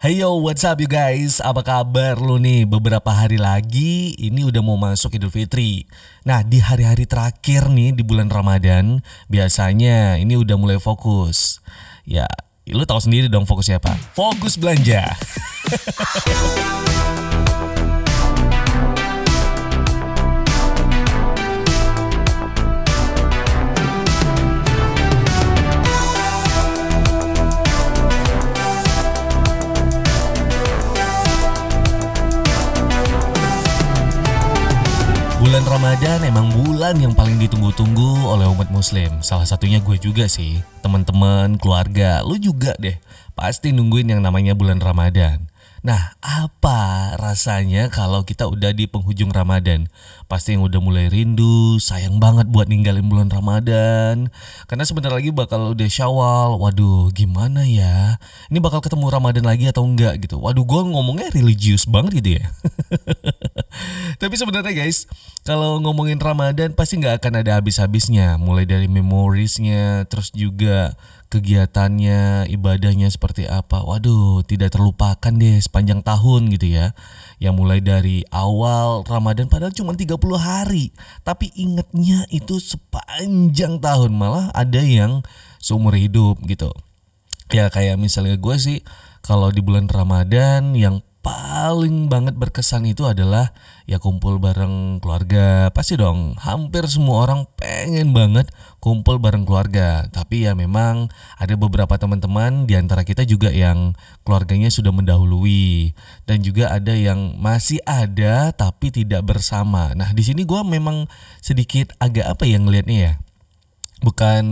Hey yo, what's up you guys? Apa kabar lu nih? Beberapa hari lagi ini udah mau masuk Idul Fitri. Nah, di hari-hari terakhir nih di bulan Ramadan, biasanya ini udah mulai fokus. Ya, lu tahu sendiri dong fokusnya apa? Fokus belanja. Bulan Ramadan emang bulan yang paling ditunggu-tunggu oleh umat muslim. Salah satunya gue juga sih. Teman-teman, keluarga, lu juga deh. Pasti nungguin yang namanya bulan Ramadan. Nah, apa rasanya kalau kita udah di penghujung Ramadan? Pasti yang udah mulai rindu, sayang banget buat ninggalin bulan Ramadan. Karena sebentar lagi bakal udah Syawal. Waduh, gimana ya? Ini bakal ketemu Ramadan lagi atau enggak gitu. Waduh, gue ngomongnya religius banget gitu ya. Tapi sebenarnya guys, kalau ngomongin Ramadan pasti nggak akan ada habis-habisnya. Mulai dari memoriesnya, terus juga kegiatannya, ibadahnya seperti apa. Waduh, tidak terlupakan deh sepanjang tahun gitu ya. Yang mulai dari awal Ramadan padahal cuma 30 hari. Tapi ingetnya itu sepanjang tahun. Malah ada yang seumur hidup gitu. Ya kayak misalnya gue sih kalau di bulan Ramadan yang paling banget berkesan itu adalah ya kumpul bareng keluarga. Pasti dong, hampir semua orang pengen banget kumpul bareng keluarga. Tapi ya memang ada beberapa teman-teman di antara kita juga yang keluarganya sudah mendahului dan juga ada yang masih ada tapi tidak bersama. Nah, di sini gua memang sedikit agak apa yang ngelihatnya ya. Bukan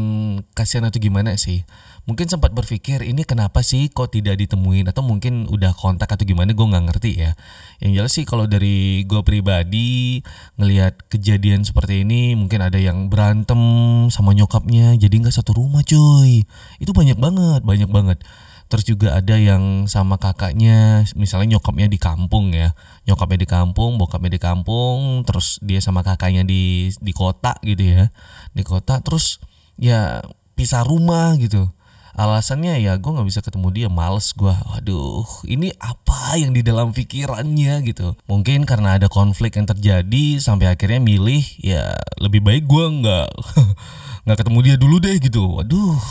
kasihan atau gimana sih mungkin sempat berpikir ini kenapa sih kok tidak ditemuin? Atau mungkin udah kontak atau gimana gue nggak ngerti ya. Yang jelas sih kalau dari gue pribadi ngelihat kejadian seperti ini mungkin ada yang berantem sama nyokapnya jadi nggak satu rumah cuy. Itu banyak banget banyak banget. Terus juga ada yang sama kakaknya misalnya nyokapnya di kampung ya. Nyokapnya di kampung bokapnya di kampung terus dia sama kakaknya di di kota gitu ya. Di kota terus ya pisah rumah gitu alasannya ya gue nggak bisa ketemu dia males gue waduh ini apa yang di dalam pikirannya gitu? Mungkin karena ada konflik yang terjadi sampai akhirnya milih ya lebih baik gue nggak nggak ketemu dia dulu deh gitu. Waduh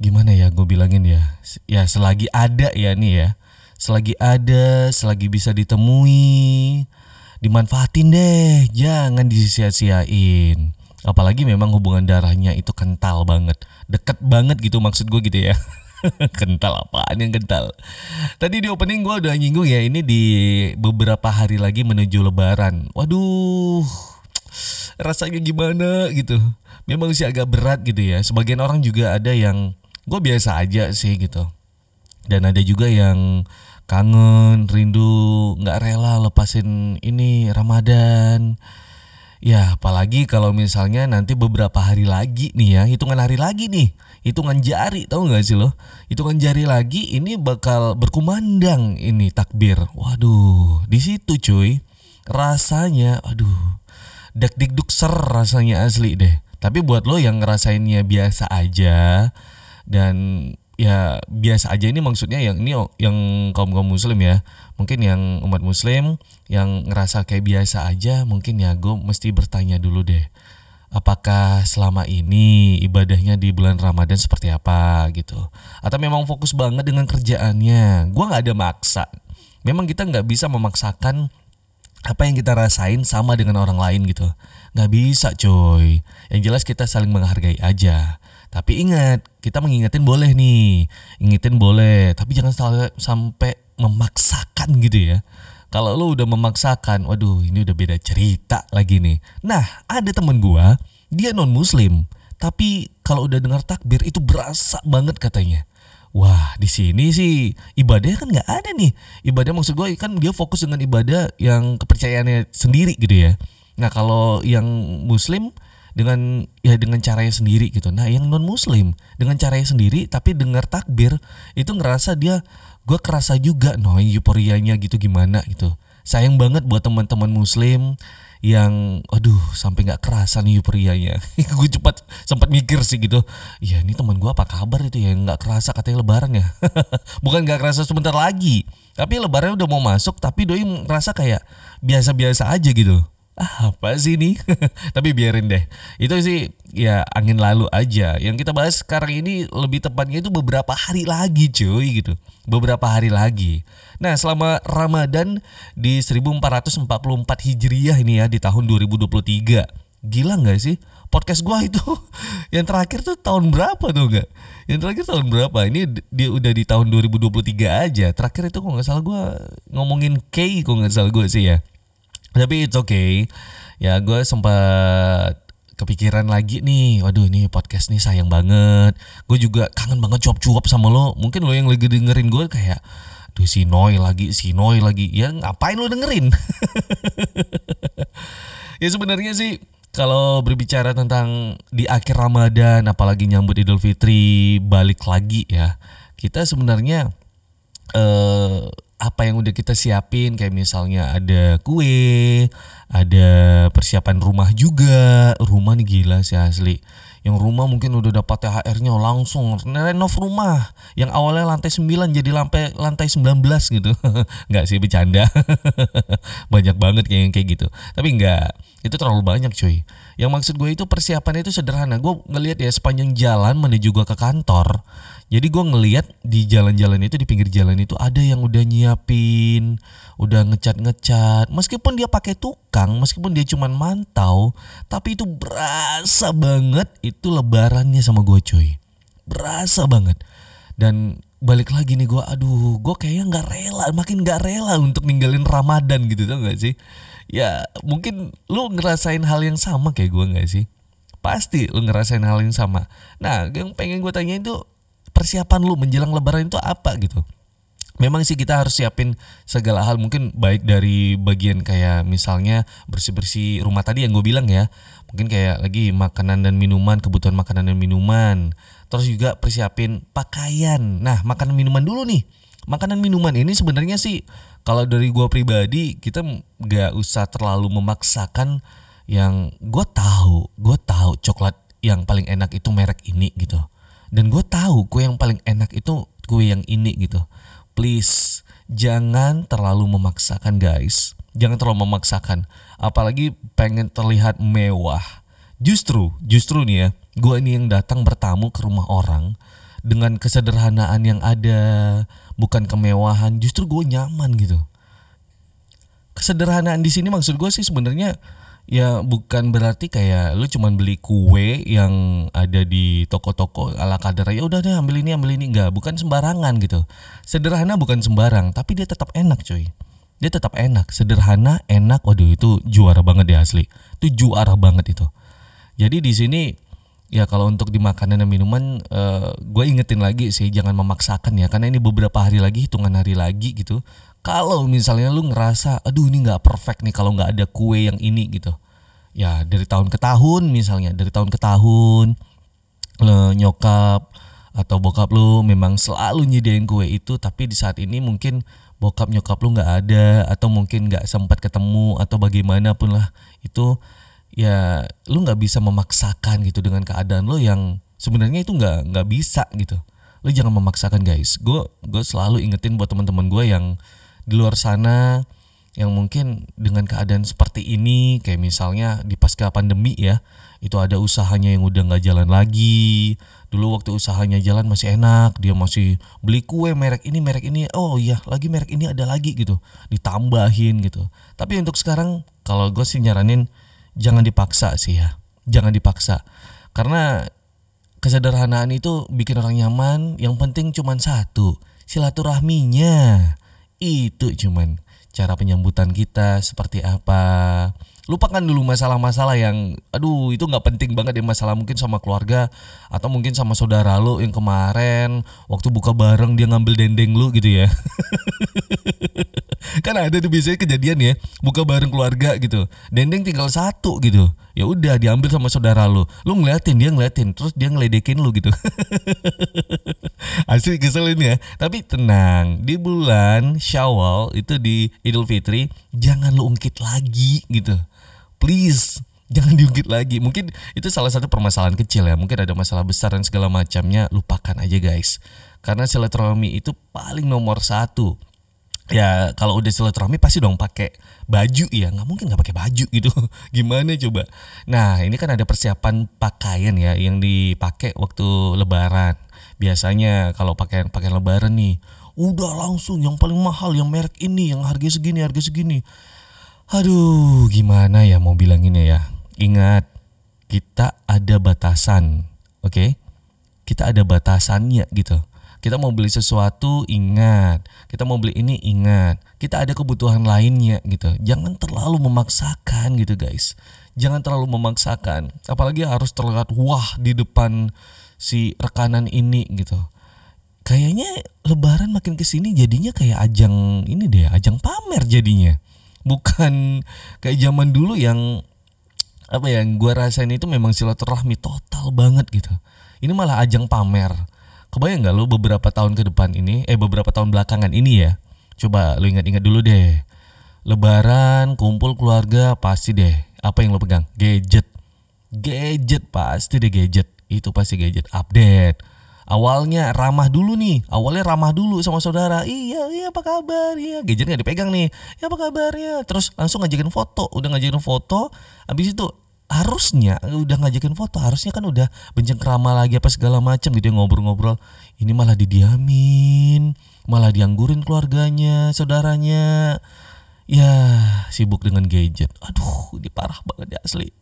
gimana ya gue bilangin ya? Ya selagi ada ya nih ya. Selagi ada selagi bisa ditemui dimanfaatin deh. Jangan disia-siain. Apalagi memang hubungan darahnya itu kental banget deket banget gitu maksud gue gitu ya. Kental apaan yang kental? Tadi di opening gue udah nyinggung ya ini di beberapa hari lagi menuju lebaran. Waduh rasanya gimana gitu. Memang sih agak berat gitu ya. Sebagian orang juga ada yang gue biasa aja sih gitu. Dan ada juga yang kangen rindu nggak rela lepasin ini Ramadan Ya apalagi kalau misalnya nanti beberapa hari lagi nih ya Hitungan hari lagi nih Hitungan jari tahu nggak sih lo? Hitungan jari lagi ini bakal berkumandang ini takbir. Waduh di situ cuy Rasanya aduh Dak dikduk ser rasanya asli deh. Tapi buat lo yang ngerasainnya biasa aja Dan ya biasa aja. Ini maksudnya yang ini yang kaum kaum muslim ya. Mungkin yang umat muslim yang ngerasa kayak biasa aja mungkin ya gue mesti bertanya dulu deh. Apakah selama ini ibadahnya di bulan ramadan seperti apa gitu? Atau memang fokus banget dengan kerjaannya? Gue nggak ada maksa. Memang kita nggak bisa memaksakan apa yang kita rasain sama dengan orang lain gitu. Nggak bisa coy yang jelas kita saling menghargai aja tapi ingat, kita mengingetin boleh nih. Ingetin boleh, tapi jangan sampai memaksakan gitu ya. Kalau lo udah memaksakan, waduh ini udah beda cerita lagi nih. Nah, ada temen gua, dia non muslim, tapi kalau udah dengar takbir itu berasa banget katanya. Wah, di sini sih ibadahnya kan nggak ada nih. Ibadah maksud gue kan dia fokus dengan ibadah yang kepercayaannya sendiri gitu ya. Nah, kalau yang muslim dengan ya dengan caranya sendiri gitu. Nah, yang non muslim dengan caranya sendiri tapi dengar takbir itu ngerasa dia gue kerasa juga no euforianya gitu gimana gitu. Sayang banget buat teman-teman muslim yang aduh sampai nggak kerasa nih euforianya gue cepat sempat mikir sih gitu ya ini teman gue apa kabar itu ya nggak kerasa katanya lebaran ya bukan nggak kerasa sebentar lagi tapi lebaran udah mau masuk tapi doi merasa kayak biasa-biasa aja gitu apa sih ini? Tapi biarin deh. Itu sih ya angin lalu aja. Yang kita bahas sekarang ini lebih tepatnya itu beberapa hari lagi cuy gitu. Beberapa hari lagi. Nah selama Ramadan di 1444 Hijriah ini ya di tahun 2023 Gila gak sih? Podcast gua itu yang terakhir tuh tahun berapa tuh gak? Yang terakhir tahun berapa? Ini dia udah di tahun 2023 aja. Terakhir itu kok gak salah gua ngomongin K kok gak salah gua sih ya Tapi it's okay Ya gue sempat kepikiran lagi nih waduh ini podcast nih sayang banget gue juga kangen banget cuap-cuap sama lo mungkin lo yang lagi dengerin gue kayak Duh si Noy lagi, si Noy lagi. Ya ngapain lo dengerin? ya sebenarnya sih kalau berbicara tentang di akhir Ramadan apalagi nyambut Idul Fitri balik lagi ya. Kita sebenarnya eh udah kita siapin kayak misalnya ada kue, ada persiapan rumah juga. Rumah nih gila sih asli. Yang rumah mungkin udah dapat THR-nya langsung renov rumah. Yang awalnya lantai 9 jadi lantai lantai 19 gitu. Nggak sih bercanda. Banyak banget kayak kayak gitu. Tapi nggak itu terlalu banyak cuy. Yang maksud gue itu persiapan itu sederhana. Gue ngelihat ya sepanjang jalan menuju gue ke kantor jadi gue ngelihat di jalan-jalan itu di pinggir jalan itu ada yang udah nyiapin udah ngecat-ngecat. Meskipun dia pakai tukang meskipun dia cuman mantau tapi itu berasa banget itu lebarannya sama gue cuy. Berasa banget. Dan balik lagi nih gue aduh gue kayaknya nggak rela makin nggak rela untuk ninggalin ramadan gitu tau gak sih? Ya mungkin lu ngerasain hal yang sama kayak gue nggak sih? Pasti lu ngerasain hal yang sama. Nah yang pengen gue tanya itu persiapan lu menjelang lebaran itu apa gitu? Memang sih kita harus siapin segala hal mungkin baik dari bagian kayak misalnya bersih-bersih rumah tadi yang gue bilang ya. Mungkin kayak lagi makanan dan minuman kebutuhan makanan dan minuman. Terus juga persiapin pakaian. Nah makanan minuman dulu nih. Makanan minuman ini sebenarnya sih kalau dari gue pribadi kita nggak usah terlalu memaksakan yang gue tahu gue tahu coklat yang paling enak itu merek ini gitu dan gue tahu kue yang paling enak itu kue yang ini gitu. Please jangan terlalu memaksakan guys. Jangan terlalu memaksakan. Apalagi pengen terlihat mewah. Justru justru nih ya gue ini yang datang bertamu ke rumah orang dengan kesederhanaan yang ada. Bukan kemewahan justru gue nyaman gitu. Kesederhanaan di sini maksud gue sih sebenarnya ya bukan berarti kayak lu cuman beli kue yang ada di toko-toko ala kadar ya udah deh ambil ini ambil ini. Enggak bukan sembarangan gitu. Sederhana bukan sembarang tapi dia tetap enak cuy. Dia tetap enak. Sederhana enak. Waduh itu juara banget deh asli. Itu juara banget itu. Jadi di sini ya kalau untuk di makanan dan minuman uh, gue ingetin lagi sih jangan memaksakan ya karena ini beberapa hari lagi hitungan hari lagi gitu kalau misalnya lu ngerasa aduh ini nggak perfect nih kalau nggak ada kue yang ini gitu. Ya dari tahun ke tahun misalnya dari tahun ke tahun le, nyokap atau bokap lu memang selalu nyediain kue itu tapi di saat ini mungkin bokap nyokap lu nggak ada atau mungkin nggak sempat ketemu atau bagaimanapun lah itu ya lu nggak bisa memaksakan gitu dengan keadaan lu yang sebenarnya itu nggak nggak bisa gitu. Lu jangan memaksakan guys. Gue gue selalu ingetin buat teman-teman gue yang di luar sana yang mungkin dengan keadaan seperti ini kayak misalnya di pasca pandemi ya itu ada usahanya yang udah nggak jalan lagi. Dulu waktu usahanya jalan masih enak dia masih beli kue merek ini merek ini oh iya lagi merek ini ada lagi gitu ditambahin gitu. Tapi untuk sekarang kalau gue sih nyaranin jangan dipaksa sih ya jangan dipaksa. Karena kesederhanaan itu bikin orang nyaman yang penting cuma satu silaturahminya itu cuman cara penyambutan kita seperti apa. Lupakan dulu masalah-masalah yang aduh itu nggak penting banget ya masalah mungkin sama keluarga atau mungkin sama saudara lo yang kemarin waktu buka bareng dia ngambil dendeng lu gitu ya kan ada tuh biasanya kejadian ya buka bareng keluarga gitu. Dendeng tinggal satu gitu. Ya udah diambil sama saudara lu. Lu ngeliatin dia ngeliatin. Terus dia ngeledekin lu gitu. Asli keselin ya. Tapi tenang di bulan syawal itu di idul fitri jangan lu ungkit lagi gitu. Please jangan diungkit lagi. Mungkin itu salah satu permasalahan kecil ya. Mungkin ada masalah besar dan segala macamnya lupakan aja guys. Karena silaturahmi itu paling nomor satu ya kalau udah silaturahmi pasti dong pakai baju ya nggak mungkin nggak pakai baju gitu gimana coba nah ini kan ada persiapan pakaian ya yang dipakai waktu lebaran biasanya kalau pakaian pakaian lebaran nih udah langsung yang paling mahal yang merek ini yang harga segini harga segini aduh gimana ya mau bilanginnya ya ingat kita ada batasan, oke? Okay? Kita ada batasannya gitu. Kita mau beli sesuatu ingat, kita mau beli ini ingat. Kita ada kebutuhan lainnya gitu. Jangan terlalu memaksakan gitu guys. Jangan terlalu memaksakan, apalagi harus terlihat wah di depan si rekanan ini gitu. Kayaknya lebaran makin ke sini jadinya kayak ajang ini deh, ajang pamer jadinya. Bukan kayak zaman dulu yang apa ya yang gue rasain itu memang silaturahmi total banget gitu ini malah ajang pamer kebayang nggak lo beberapa tahun ke depan ini eh beberapa tahun belakangan ini ya? Coba lo ingat-ingat dulu deh. Lebaran kumpul keluarga pasti deh. Apa yang lo pegang? Gadget. Gadget pasti deh gadget. Itu pasti gadget update. Awalnya ramah dulu nih. Awalnya ramah dulu sama saudara. Iya iya apa kabar? Iya gadget nggak dipegang nih. Ya apa kabarnya? Terus langsung ngajakin foto. Udah ngajakin foto habis itu harusnya udah ngajakin foto harusnya kan udah kerama lagi apa segala macam gitu ngobrol-ngobrol. Ini malah didiamin malah dianggurin keluarganya saudaranya. Ya sibuk dengan gadget. Aduh ini parah banget ya asli.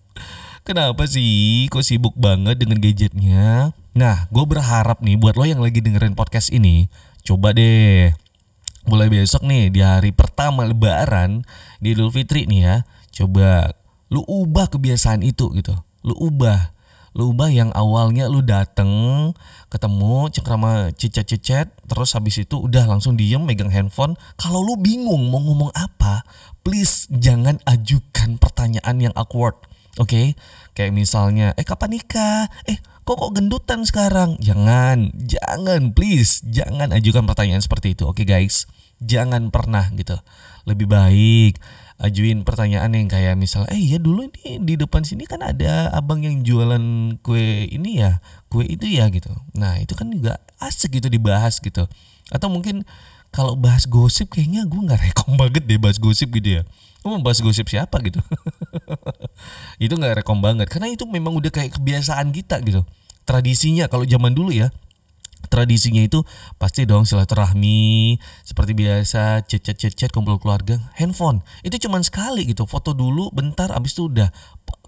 Kenapa sih kok sibuk banget dengan gadgetnya? Nah, gue berharap nih buat lo yang lagi dengerin podcast ini, coba deh. Mulai besok nih di hari pertama lebaran di Idul Fitri nih ya, coba lu ubah kebiasaan itu gitu. Lu ubah. Lu ubah yang awalnya lu dateng, ketemu, cekrama cicet-cicet, terus habis itu udah langsung diem megang handphone. Kalau lu bingung mau ngomong apa, please jangan ajukan pertanyaan yang awkward Oke, okay? kayak misalnya, eh kapan nikah? Eh kok kok gendutan sekarang? Jangan, jangan, please, jangan ajukan pertanyaan seperti itu. Oke okay, guys, jangan pernah gitu. Lebih baik ajuin pertanyaan yang kayak misal, eh ya dulu ini di depan sini kan ada abang yang jualan kue ini ya, kue itu ya gitu. Nah itu kan juga asik gitu dibahas gitu. Atau mungkin kalau bahas gosip kayaknya gue nggak rekom banget deh bahas gosip gitu ya mau bahas gosip siapa gitu itu nggak rekom banget karena itu memang udah kayak kebiasaan kita gitu tradisinya kalau zaman dulu ya tradisinya itu pasti dong silaturahmi seperti biasa chat chat chat chat kumpul keluarga handphone. Itu cuman sekali gitu foto dulu bentar abis itu udah.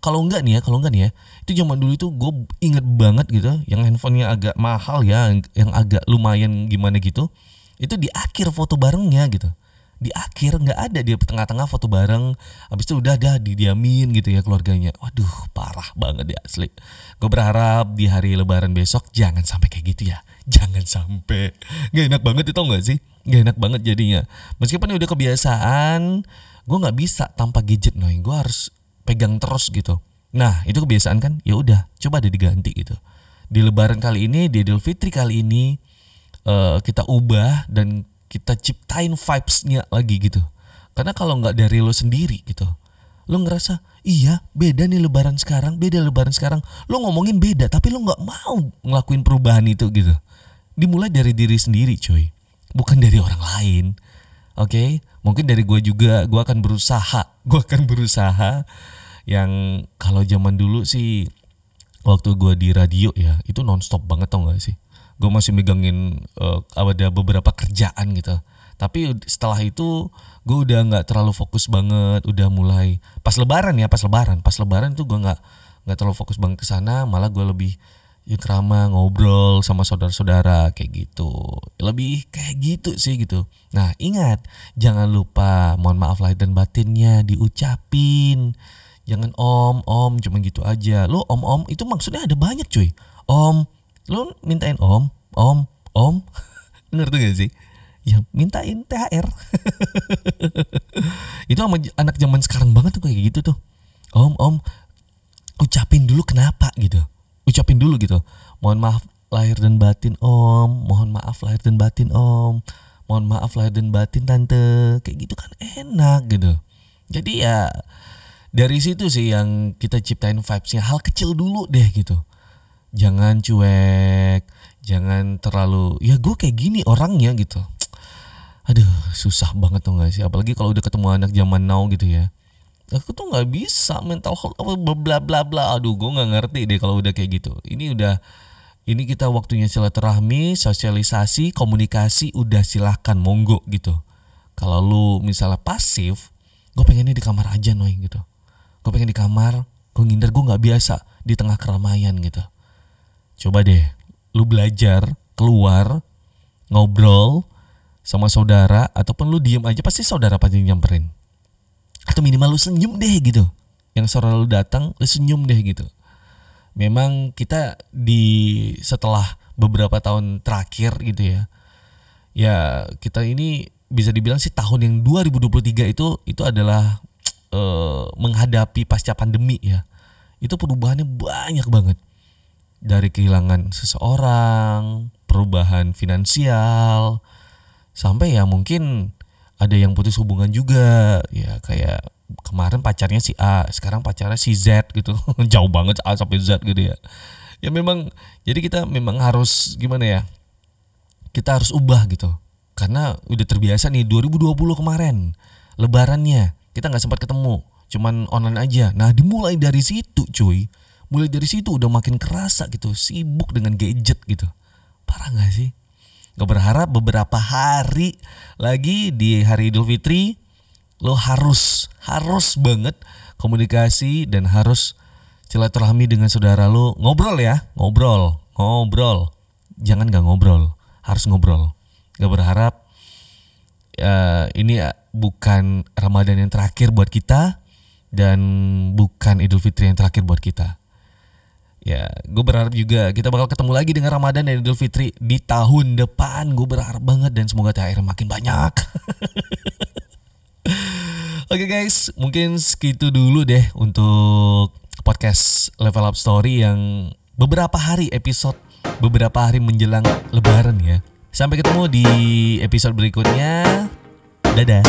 Kalau enggak nih ya kalau enggak nih ya itu zaman dulu itu gue inget banget gitu yang handphonenya agak mahal ya yang agak lumayan gimana gitu itu di akhir foto barengnya gitu. Di akhir nggak ada dia tengah-tengah foto bareng habis itu udah dah didiamin gitu ya keluarganya. Waduh parah banget ya asli. Gue berharap di hari lebaran besok jangan sampai kayak gitu ya jangan sampai. Nggak enak banget itu nggak sih? Nggak enak banget jadinya. Meskipun udah kebiasaan gue nggak bisa tanpa gadget noy. Gue harus pegang terus gitu. Nah itu kebiasaan kan? Ya udah coba deh diganti gitu. Di lebaran kali ini di idul fitri kali ini uh, kita ubah dan kita ciptain vibesnya lagi gitu. Karena kalau nggak dari lo sendiri gitu lo ngerasa iya beda nih lebaran sekarang beda lebaran sekarang. Lo ngomongin beda tapi lo nggak mau ngelakuin perubahan itu gitu dimulai dari diri sendiri cuy bukan dari orang lain. Oke? Okay? mungkin dari gue juga. Gue akan berusaha. Gue akan berusaha. Yang kalau zaman dulu sih waktu gue di radio ya itu nonstop banget tau gak sih? Gue masih megangin uh, ada beberapa kerjaan gitu. Tapi setelah itu gue udah nggak terlalu fokus banget. Udah mulai pas lebaran ya pas lebaran. Pas lebaran itu gue nggak nggak terlalu fokus banget ke sana. Malah gue lebih ya kerama ngobrol sama saudara-saudara kayak gitu. Lebih kayak gitu sih gitu. Nah ingat jangan lupa mohon maaf lahir dan batinnya diucapin. Jangan om om cuma gitu aja. Lo om om itu maksudnya ada banyak cuy. Om lu mintain om om om. Ngerti gak sih? Ya mintain THR itu sama anak zaman sekarang banget tuh kayak gitu tuh. Om om ucapin dulu kenapa gitu ucapin dulu gitu. Mohon maaf lahir dan batin om. Mohon maaf lahir dan batin om. Mohon maaf lahir dan batin tante. Kayak gitu kan enak gitu. Jadi ya dari situ sih yang kita ciptain vibesnya. Hal kecil dulu deh gitu. Jangan cuek. Jangan terlalu ya gue kayak gini orangnya gitu. Aduh susah banget tuh gak sih? Apalagi kalau udah ketemu anak zaman now gitu ya aku tuh nggak bisa mental health apa bla bla bla aduh gue nggak ngerti deh kalau udah kayak gitu. Ini udah ini kita waktunya silaturahmi sosialisasi komunikasi udah silahkan monggo gitu. Kalau lu misalnya pasif gue pengennya di kamar aja noy gitu. Gue pengen di kamar gue ngindar gue nggak biasa di tengah keramaian gitu. Coba deh lu belajar keluar ngobrol sama saudara ataupun lu diem aja pasti saudara pasti nyamperin atau minimal lu senyum deh gitu. Yang saudara lu datang lu senyum deh gitu. Memang kita di setelah beberapa tahun terakhir gitu ya ya kita ini bisa dibilang sih tahun yang 2023 itu itu adalah uh, menghadapi pasca pandemi ya. Itu perubahannya banyak banget. Dari kehilangan seseorang perubahan finansial sampai ya mungkin ada yang putus hubungan juga. Ya kayak kemarin pacarnya si A sekarang pacarnya si Z gitu. Jauh banget A sampai Z gitu ya. Ya memang jadi kita memang harus gimana ya kita harus ubah gitu. Karena udah terbiasa nih 2020 kemarin lebarannya kita nggak sempat ketemu. Cuman online aja. Nah dimulai dari situ cuy. Mulai dari situ udah makin kerasa gitu sibuk dengan gadget gitu. Parah nggak sih Gue berharap beberapa hari lagi di hari Idul Fitri lo harus harus banget komunikasi dan harus silaturahmi dengan saudara lo. Ngobrol ya ngobrol ngobrol. Jangan gak ngobrol harus ngobrol. Gak berharap uh, ini bukan Ramadan yang terakhir buat kita dan bukan Idul Fitri yang terakhir buat kita Ya, gue berharap juga kita bakal ketemu lagi dengan Ramadan dan Idul Fitri di tahun depan. Gue berharap banget dan semoga THR makin banyak. Oke okay guys, mungkin segitu dulu deh untuk podcast Level Up Story yang beberapa hari episode, beberapa hari menjelang Lebaran ya. Sampai ketemu di episode berikutnya. Dadah.